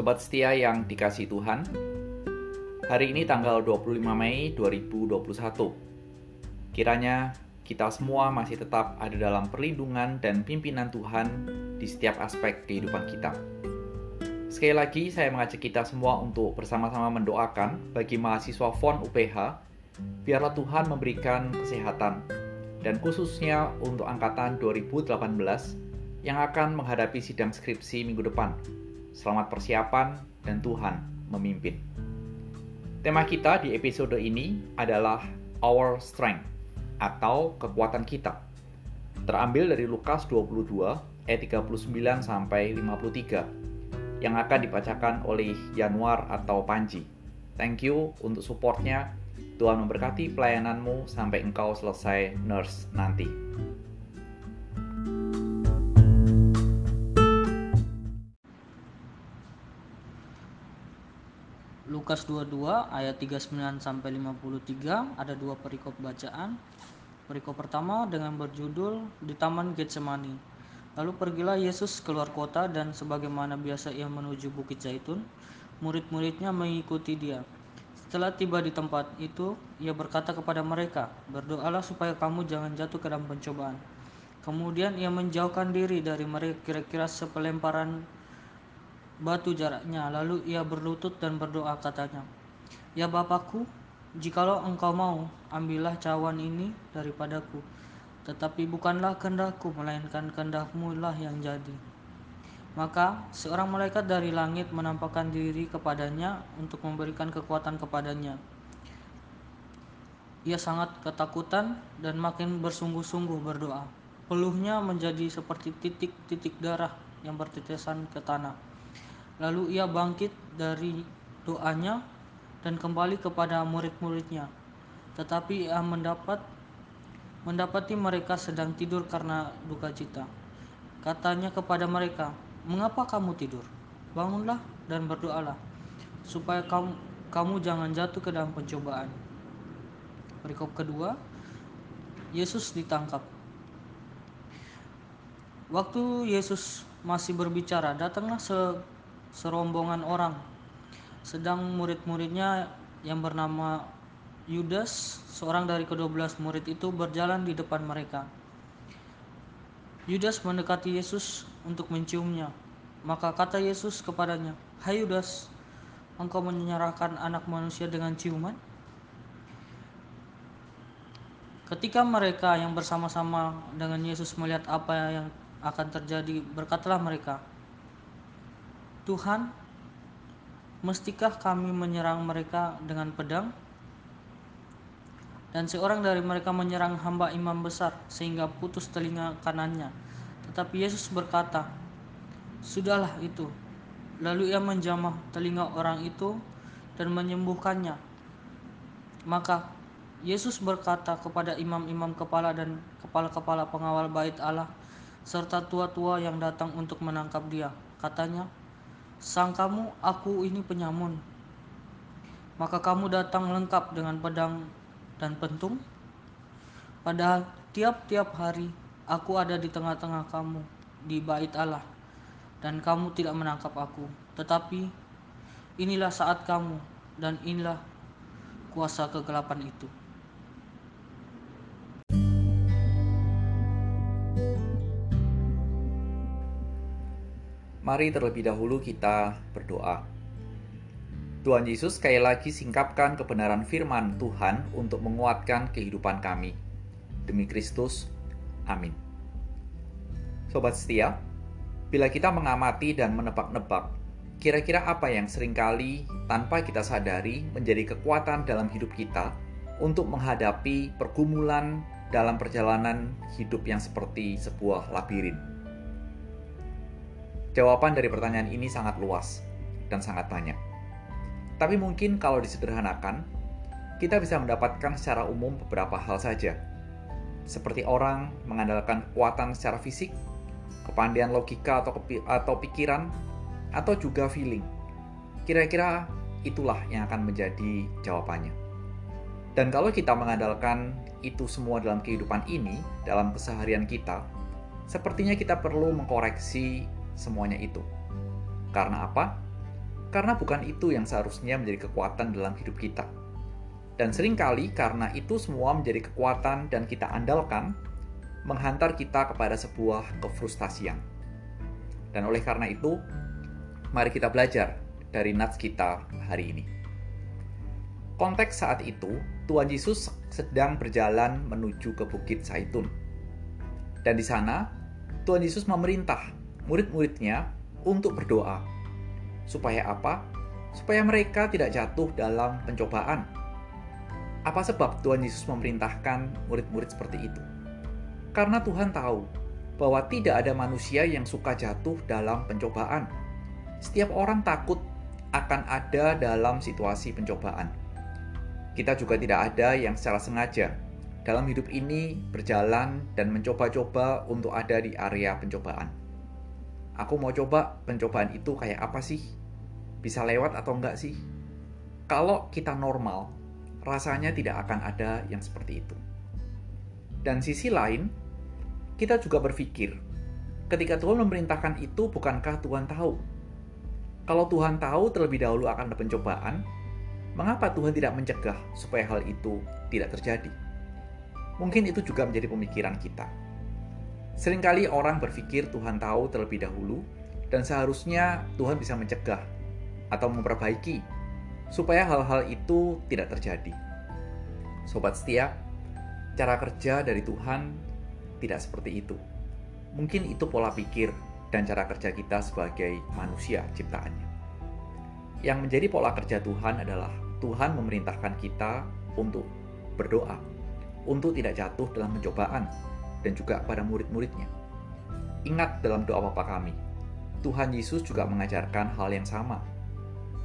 Sobat setia yang dikasih Tuhan, hari ini tanggal 25 Mei 2021. Kiranya kita semua masih tetap ada dalam perlindungan dan pimpinan Tuhan di setiap aspek kehidupan kita. Sekali lagi, saya mengajak kita semua untuk bersama-sama mendoakan bagi mahasiswa FON UPH, biarlah Tuhan memberikan kesehatan, dan khususnya untuk angkatan 2018 yang akan menghadapi sidang skripsi minggu depan Selamat persiapan dan Tuhan memimpin. Tema kita di episode ini adalah Our Strength atau kekuatan kita. Terambil dari Lukas 22 ayat 39 sampai 53 yang akan dibacakan oleh Januar atau Panji. Thank you untuk supportnya. Tuhan memberkati pelayananmu sampai engkau selesai nurse nanti. Lukas 22 ayat 39 sampai 53 ada dua perikop bacaan. Perikop pertama dengan berjudul di Taman Getsemani. Lalu pergilah Yesus keluar kota dan sebagaimana biasa ia menuju Bukit Zaitun, murid-muridnya mengikuti dia. Setelah tiba di tempat itu, ia berkata kepada mereka, "Berdoalah supaya kamu jangan jatuh ke dalam pencobaan." Kemudian ia menjauhkan diri dari mereka kira-kira sepelemparan batu jaraknya. Lalu ia berlutut dan berdoa katanya, Ya Bapakku, jikalau engkau mau, ambillah cawan ini daripadaku. Tetapi bukanlah kehendakku, melainkan kehendakmu lah yang jadi. Maka seorang malaikat dari langit menampakkan diri kepadanya untuk memberikan kekuatan kepadanya. Ia sangat ketakutan dan makin bersungguh-sungguh berdoa. Peluhnya menjadi seperti titik-titik darah yang bertetesan ke tanah. Lalu ia bangkit dari doanya dan kembali kepada murid-muridnya. Tetapi ia mendapat mendapati mereka sedang tidur karena duka cita. Katanya kepada mereka, "Mengapa kamu tidur? Bangunlah dan berdoalah, supaya kamu kamu jangan jatuh ke dalam pencobaan." Perikop kedua, Yesus ditangkap. Waktu Yesus masih berbicara, datanglah se serombongan orang. Sedang murid-muridnya yang bernama Yudas, seorang dari kedua belas murid itu berjalan di depan mereka. Yudas mendekati Yesus untuk menciumnya. Maka kata Yesus kepadanya, Hai Yudas, engkau menyerahkan anak manusia dengan ciuman? Ketika mereka yang bersama-sama dengan Yesus melihat apa yang akan terjadi, berkatalah mereka, Tuhan, mestikah kami menyerang mereka dengan pedang? Dan seorang dari mereka menyerang hamba imam besar sehingga putus telinga kanannya. Tetapi Yesus berkata, Sudahlah itu. Lalu ia menjamah telinga orang itu dan menyembuhkannya. Maka Yesus berkata kepada imam-imam kepala dan kepala-kepala pengawal bait Allah serta tua-tua yang datang untuk menangkap dia. Katanya, Sang kamu, aku ini penyamun. Maka kamu datang lengkap dengan pedang dan pentung. Padahal tiap-tiap hari aku ada di tengah-tengah kamu di bait Allah dan kamu tidak menangkap aku. Tetapi inilah saat kamu dan inilah kuasa kegelapan itu. Mari terlebih dahulu kita berdoa. Tuhan Yesus sekali lagi singkapkan kebenaran firman Tuhan untuk menguatkan kehidupan kami. Demi Kristus, amin. Sobat setia, bila kita mengamati dan menebak-nebak, kira-kira apa yang sering kali tanpa kita sadari menjadi kekuatan dalam hidup kita untuk menghadapi pergumulan dalam perjalanan hidup yang seperti sebuah labirin. Jawaban dari pertanyaan ini sangat luas dan sangat banyak. Tapi mungkin kalau disederhanakan, kita bisa mendapatkan secara umum beberapa hal saja. Seperti orang mengandalkan kekuatan secara fisik, kepandian logika atau, atau pikiran, atau juga feeling. Kira-kira itulah yang akan menjadi jawabannya. Dan kalau kita mengandalkan itu semua dalam kehidupan ini, dalam keseharian kita, sepertinya kita perlu mengkoreksi semuanya itu. Karena apa? Karena bukan itu yang seharusnya menjadi kekuatan dalam hidup kita. Dan sering kali karena itu semua menjadi kekuatan dan kita andalkan, menghantar kita kepada sebuah kefrustasian. Dan oleh karena itu, mari kita belajar dari nats kita hari ini. Konteks saat itu, Tuhan Yesus sedang berjalan menuju ke Bukit Zaitun. Dan di sana, Tuhan Yesus memerintah murid-muridnya untuk berdoa. Supaya apa? Supaya mereka tidak jatuh dalam pencobaan. Apa sebab Tuhan Yesus memerintahkan murid-murid seperti itu? Karena Tuhan tahu bahwa tidak ada manusia yang suka jatuh dalam pencobaan. Setiap orang takut akan ada dalam situasi pencobaan kita juga tidak ada yang secara sengaja dalam hidup ini berjalan dan mencoba-coba untuk ada di area pencobaan. Aku mau coba pencobaan itu kayak apa sih? Bisa lewat atau enggak sih? Kalau kita normal, rasanya tidak akan ada yang seperti itu. Dan sisi lain, kita juga berpikir, ketika Tuhan memerintahkan itu, bukankah Tuhan tahu? Kalau Tuhan tahu terlebih dahulu akan ada pencobaan, Mengapa Tuhan tidak mencegah supaya hal itu tidak terjadi? Mungkin itu juga menjadi pemikiran kita. Seringkali orang berpikir Tuhan tahu terlebih dahulu dan seharusnya Tuhan bisa mencegah atau memperbaiki supaya hal-hal itu tidak terjadi. Sobat setia, cara kerja dari Tuhan tidak seperti itu. Mungkin itu pola pikir dan cara kerja kita sebagai manusia ciptaannya. Yang menjadi pola kerja Tuhan adalah Tuhan memerintahkan kita untuk berdoa, untuk tidak jatuh dalam pencobaan, dan juga pada murid-muridnya. Ingat dalam doa Bapa kami, Tuhan Yesus juga mengajarkan hal yang sama.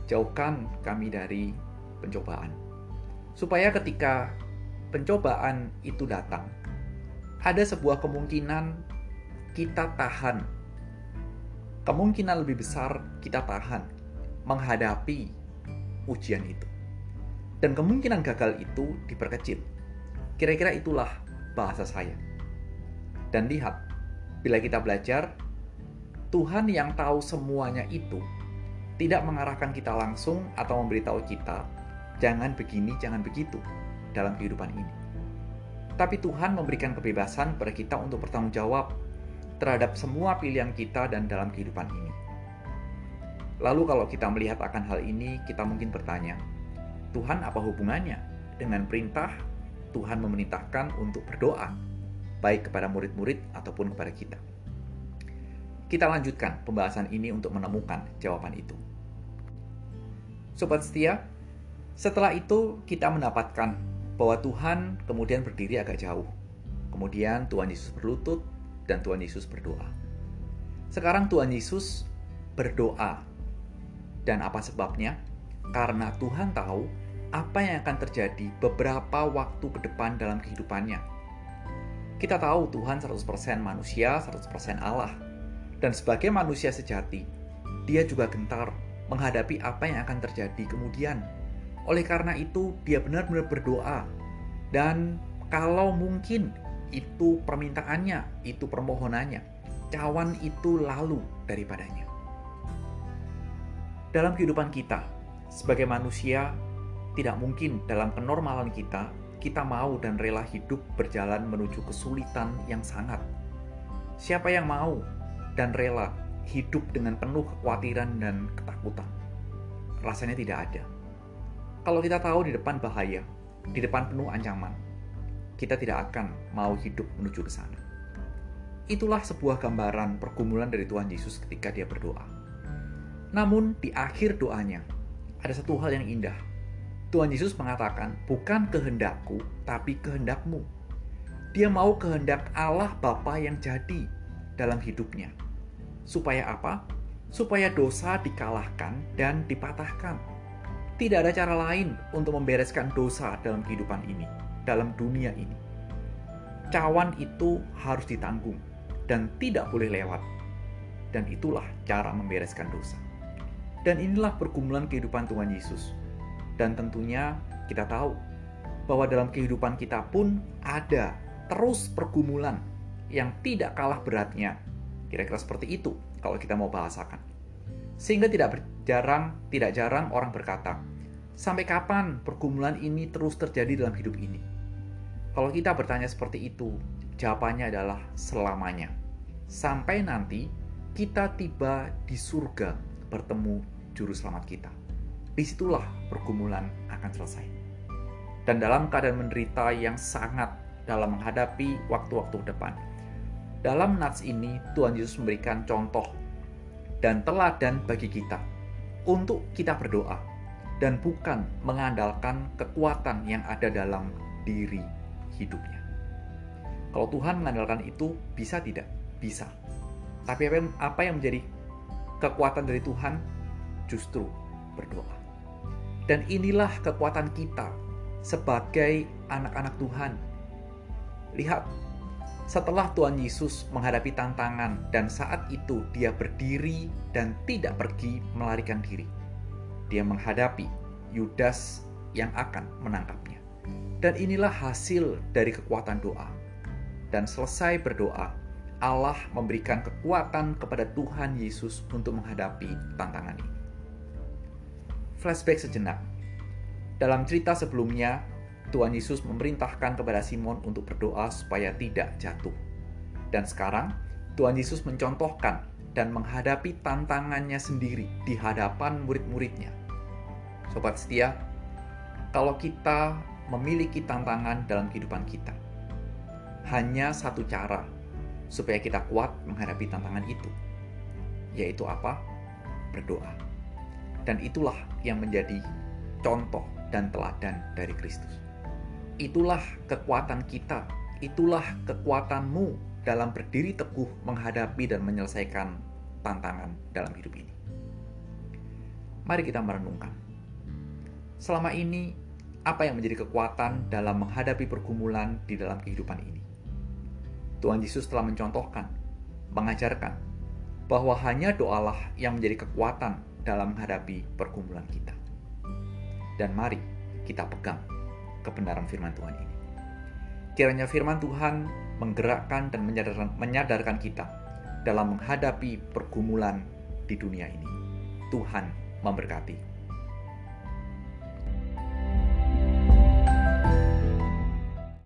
Jauhkan kami dari pencobaan. Supaya ketika pencobaan itu datang, ada sebuah kemungkinan kita tahan. Kemungkinan lebih besar kita tahan menghadapi ujian itu. Dan kemungkinan gagal itu diperkecil. Kira-kira itulah bahasa saya. Dan lihat, bila kita belajar, Tuhan yang tahu semuanya itu tidak mengarahkan kita langsung atau memberitahu kita, jangan begini, jangan begitu dalam kehidupan ini. Tapi Tuhan memberikan kebebasan pada kita untuk bertanggung jawab terhadap semua pilihan kita dan dalam kehidupan ini. Lalu kalau kita melihat akan hal ini, kita mungkin bertanya, Tuhan apa hubungannya dengan perintah Tuhan memerintahkan untuk berdoa, baik kepada murid-murid ataupun kepada kita? Kita lanjutkan pembahasan ini untuk menemukan jawaban itu. Sobat setia, setelah itu kita mendapatkan bahwa Tuhan kemudian berdiri agak jauh. Kemudian Tuhan Yesus berlutut dan Tuhan Yesus berdoa. Sekarang Tuhan Yesus berdoa dan apa sebabnya? Karena Tuhan tahu apa yang akan terjadi beberapa waktu ke depan dalam kehidupannya. Kita tahu Tuhan 100% manusia, 100% Allah. Dan sebagai manusia sejati, dia juga gentar menghadapi apa yang akan terjadi kemudian. Oleh karena itu, dia benar-benar berdoa. Dan kalau mungkin itu permintaannya, itu permohonannya, cawan itu lalu daripadanya dalam kehidupan kita sebagai manusia tidak mungkin dalam kenormalan kita kita mau dan rela hidup berjalan menuju kesulitan yang sangat. Siapa yang mau dan rela hidup dengan penuh kekhawatiran dan ketakutan? Rasanya tidak ada. Kalau kita tahu di depan bahaya, di depan penuh ancaman, kita tidak akan mau hidup menuju ke sana. Itulah sebuah gambaran pergumulan dari Tuhan Yesus ketika dia berdoa. Namun di akhir doanya ada satu hal yang indah. Tuhan Yesus mengatakan, "Bukan kehendakku, tapi kehendakmu." Dia mau kehendak Allah Bapa yang jadi dalam hidupnya. Supaya apa? Supaya dosa dikalahkan dan dipatahkan. Tidak ada cara lain untuk membereskan dosa dalam kehidupan ini, dalam dunia ini. Cawan itu harus ditanggung dan tidak boleh lewat. Dan itulah cara membereskan dosa. Dan inilah pergumulan kehidupan Tuhan Yesus. Dan tentunya kita tahu bahwa dalam kehidupan kita pun ada terus pergumulan yang tidak kalah beratnya. Kira-kira seperti itu kalau kita mau bahasakan. Sehingga tidak jarang, tidak jarang orang berkata, sampai kapan pergumulan ini terus terjadi dalam hidup ini? Kalau kita bertanya seperti itu, jawabannya adalah selamanya. Sampai nanti kita tiba di surga bertemu juru selamat kita. Di situlah pergumulan akan selesai. Dan dalam keadaan menderita yang sangat dalam menghadapi waktu-waktu depan. Dalam nats ini, Tuhan Yesus memberikan contoh dan teladan bagi kita untuk kita berdoa dan bukan mengandalkan kekuatan yang ada dalam diri hidupnya. Kalau Tuhan mengandalkan itu, bisa tidak? Bisa. Tapi apa yang menjadi kekuatan dari Tuhan? Justru berdoa. Dan inilah kekuatan kita sebagai anak-anak Tuhan. Lihat, setelah Tuhan Yesus menghadapi tantangan dan saat itu dia berdiri dan tidak pergi melarikan diri. Dia menghadapi Yudas yang akan menangkapnya. Dan inilah hasil dari kekuatan doa. Dan selesai berdoa, Allah memberikan kekuatan kepada Tuhan Yesus untuk menghadapi tantangan ini. Flashback sejenak. Dalam cerita sebelumnya, Tuhan Yesus memerintahkan kepada Simon untuk berdoa supaya tidak jatuh. Dan sekarang, Tuhan Yesus mencontohkan dan menghadapi tantangannya sendiri di hadapan murid-muridnya. Sobat setia, kalau kita memiliki tantangan dalam kehidupan kita, hanya satu cara supaya kita kuat menghadapi tantangan itu, yaitu apa? Berdoa. Dan itulah yang menjadi contoh dan teladan dari Kristus. Itulah kekuatan kita, itulah kekuatanmu dalam berdiri teguh menghadapi dan menyelesaikan tantangan dalam hidup ini. Mari kita merenungkan. Selama ini, apa yang menjadi kekuatan dalam menghadapi pergumulan di dalam kehidupan ini? Tuhan Yesus telah mencontohkan, mengajarkan, bahwa hanya doalah yang menjadi kekuatan dalam menghadapi pergumulan kita. Dan mari kita pegang kebenaran firman Tuhan ini. Kiranya firman Tuhan menggerakkan dan menyadarkan, menyadarkan kita dalam menghadapi pergumulan di dunia ini. Tuhan memberkati.